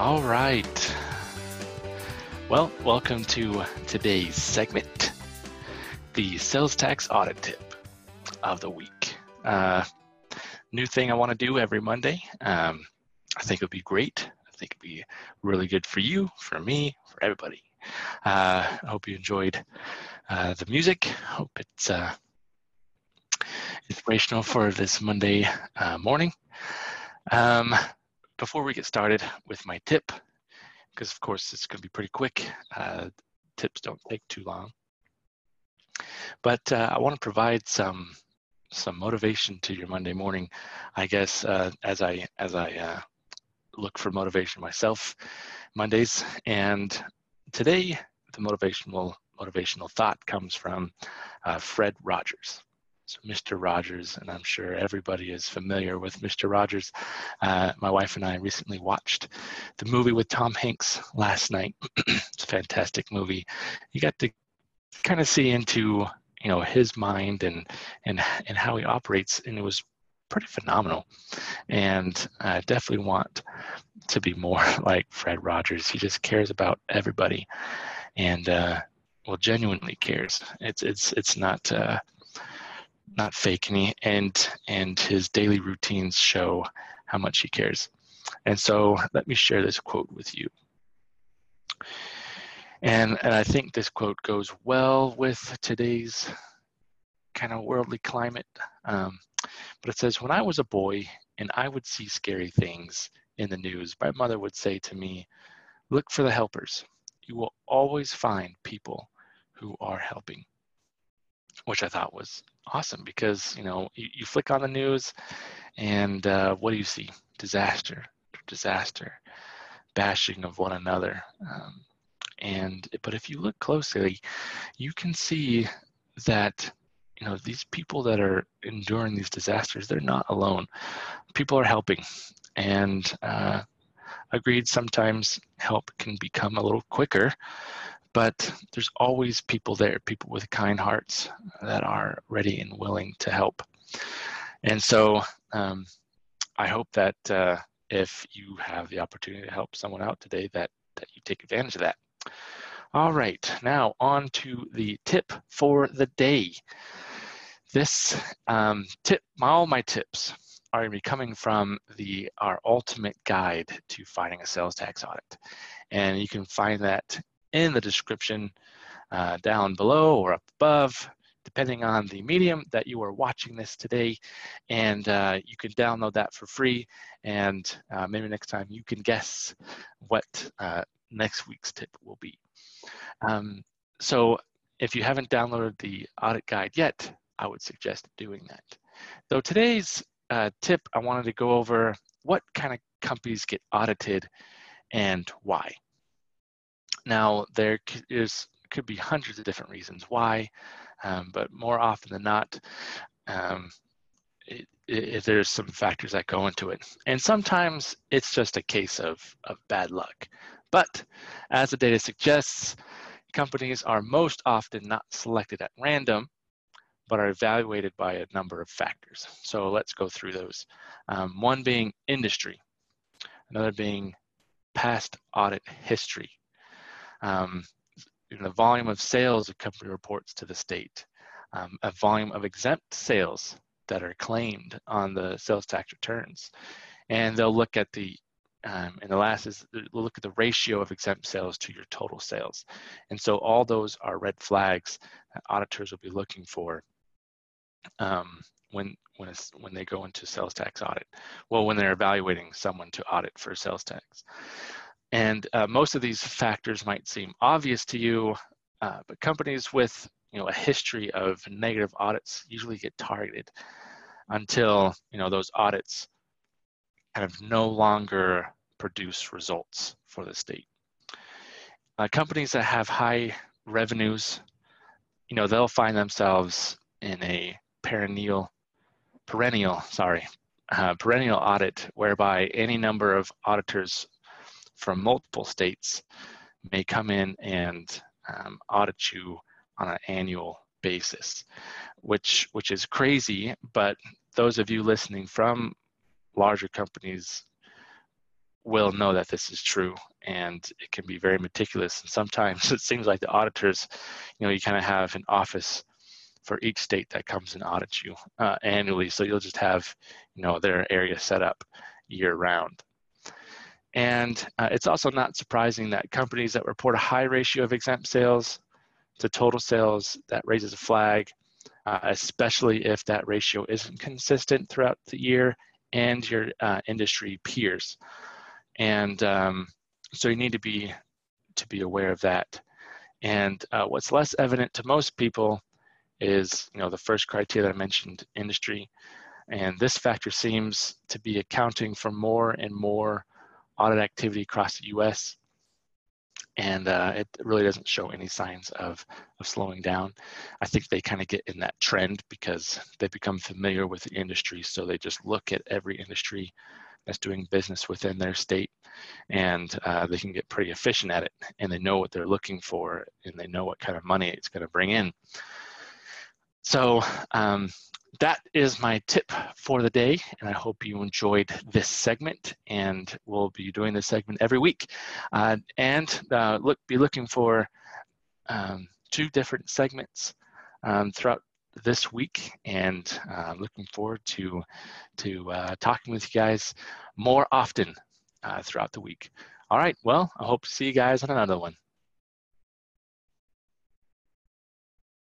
All right. Well, welcome to today's segment, the sales tax audit tip of the week. Uh, new thing I want to do every Monday. Um, I think it would be great. I think it'd be really good for you, for me, for everybody. Uh, I hope you enjoyed uh, the music. Hope it's uh, inspirational for this Monday uh, morning. Um, before we get started with my tip, because of course it's going to be pretty quick, uh, tips don't take too long. But uh, I want to provide some some motivation to your Monday morning, I guess, uh, as I as I uh, look for motivation myself Mondays. And today, the motivational motivational thought comes from uh, Fred Rogers. So Mr. Rogers, and I'm sure everybody is familiar with Mr. Rogers. Uh, my wife and I recently watched the movie with Tom Hanks last night. it's a fantastic movie. You got to kind of see into you know his mind and and and how he operates, and it was pretty phenomenal. And I definitely want to be more like Fred Rogers. He just cares about everybody, and uh, well, genuinely cares. It's it's it's not. Uh, not fake and he, and and his daily routines show how much he cares. And so let me share this quote with you. And and i think this quote goes well with today's kind of worldly climate. Um, but it says when i was a boy and i would see scary things in the news my mother would say to me look for the helpers. You will always find people who are helping which I thought was awesome because you know you, you flick on the news and uh, what do you see? Disaster, disaster, bashing of one another. Um, and but if you look closely, you can see that you know these people that are enduring these disasters, they're not alone. People are helping, and uh, agreed. Sometimes help can become a little quicker but there's always people there, people with kind hearts that are ready and willing to help. And so um, I hope that uh, if you have the opportunity to help someone out today, that, that you take advantage of that. All right, now on to the tip for the day. This um, tip, all my tips are going to be coming from the our ultimate guide to fighting a sales tax audit, and you can find that in the description uh, down below or up above, depending on the medium that you are watching this today. And uh, you can download that for free. And uh, maybe next time you can guess what uh, next week's tip will be. Um, so if you haven't downloaded the audit guide yet, I would suggest doing that. So today's uh, tip, I wanted to go over what kind of companies get audited and why. Now, there is could be hundreds of different reasons why, um, but more often than not, um, it, it, there's some factors that go into it. And sometimes it's just a case of, of bad luck. But as the data suggests, companies are most often not selected at random, but are evaluated by a number of factors. So let's go through those. Um, one being industry, another being past audit history, um, the volume of sales a company reports to the state, um, a volume of exempt sales that are claimed on the sales tax returns. And they'll look at the, um, and the last is they'll look at the ratio of exempt sales to your total sales. And so all those are red flags that auditors will be looking for um, when when when they go into sales tax audit. Well, when they're evaluating someone to audit for sales tax. And uh, most of these factors might seem obvious to you, uh, but companies with you know a history of negative audits usually get targeted until you know those audits kind of no longer produce results for the state. Uh, companies that have high revenues, you know, they'll find themselves in a perennial, perennial, sorry, uh, perennial audit whereby any number of auditors from multiple states may come in and um, audit you on an annual basis, which which is crazy. But those of you listening from larger companies will know that this is true and it can be very meticulous and sometimes it seems like the auditors you know you kind of have an office for each state that comes and audits you uh, annually so you'll just have you know their area set up year round and uh, it's also not surprising that companies that report a high ratio of exempt sales to total sales that raises a flag uh, especially if that ratio isn't consistent throughout the year and your uh, industry peers and um, so you need to be to be aware of that. And uh, what's less evident to most people is, you know, the first criteria that I mentioned, industry, and this factor seems to be accounting for more and more audit activity across the U.S. And uh, it really doesn't show any signs of, of slowing down. I think they kind of get in that trend because they become familiar with the industry. So they just look at every industry that's doing business within their state and uh, they can get pretty efficient at it and they know what they're looking for and they know what kind of money it's going to bring in so um, that is my tip for the day and i hope you enjoyed this segment and we'll be doing this segment every week uh, and uh, look be looking for um, two different segments um, throughout this week, and uh, looking forward to to uh, talking with you guys more often uh, throughout the week. All right, well, I hope to see you guys on another one.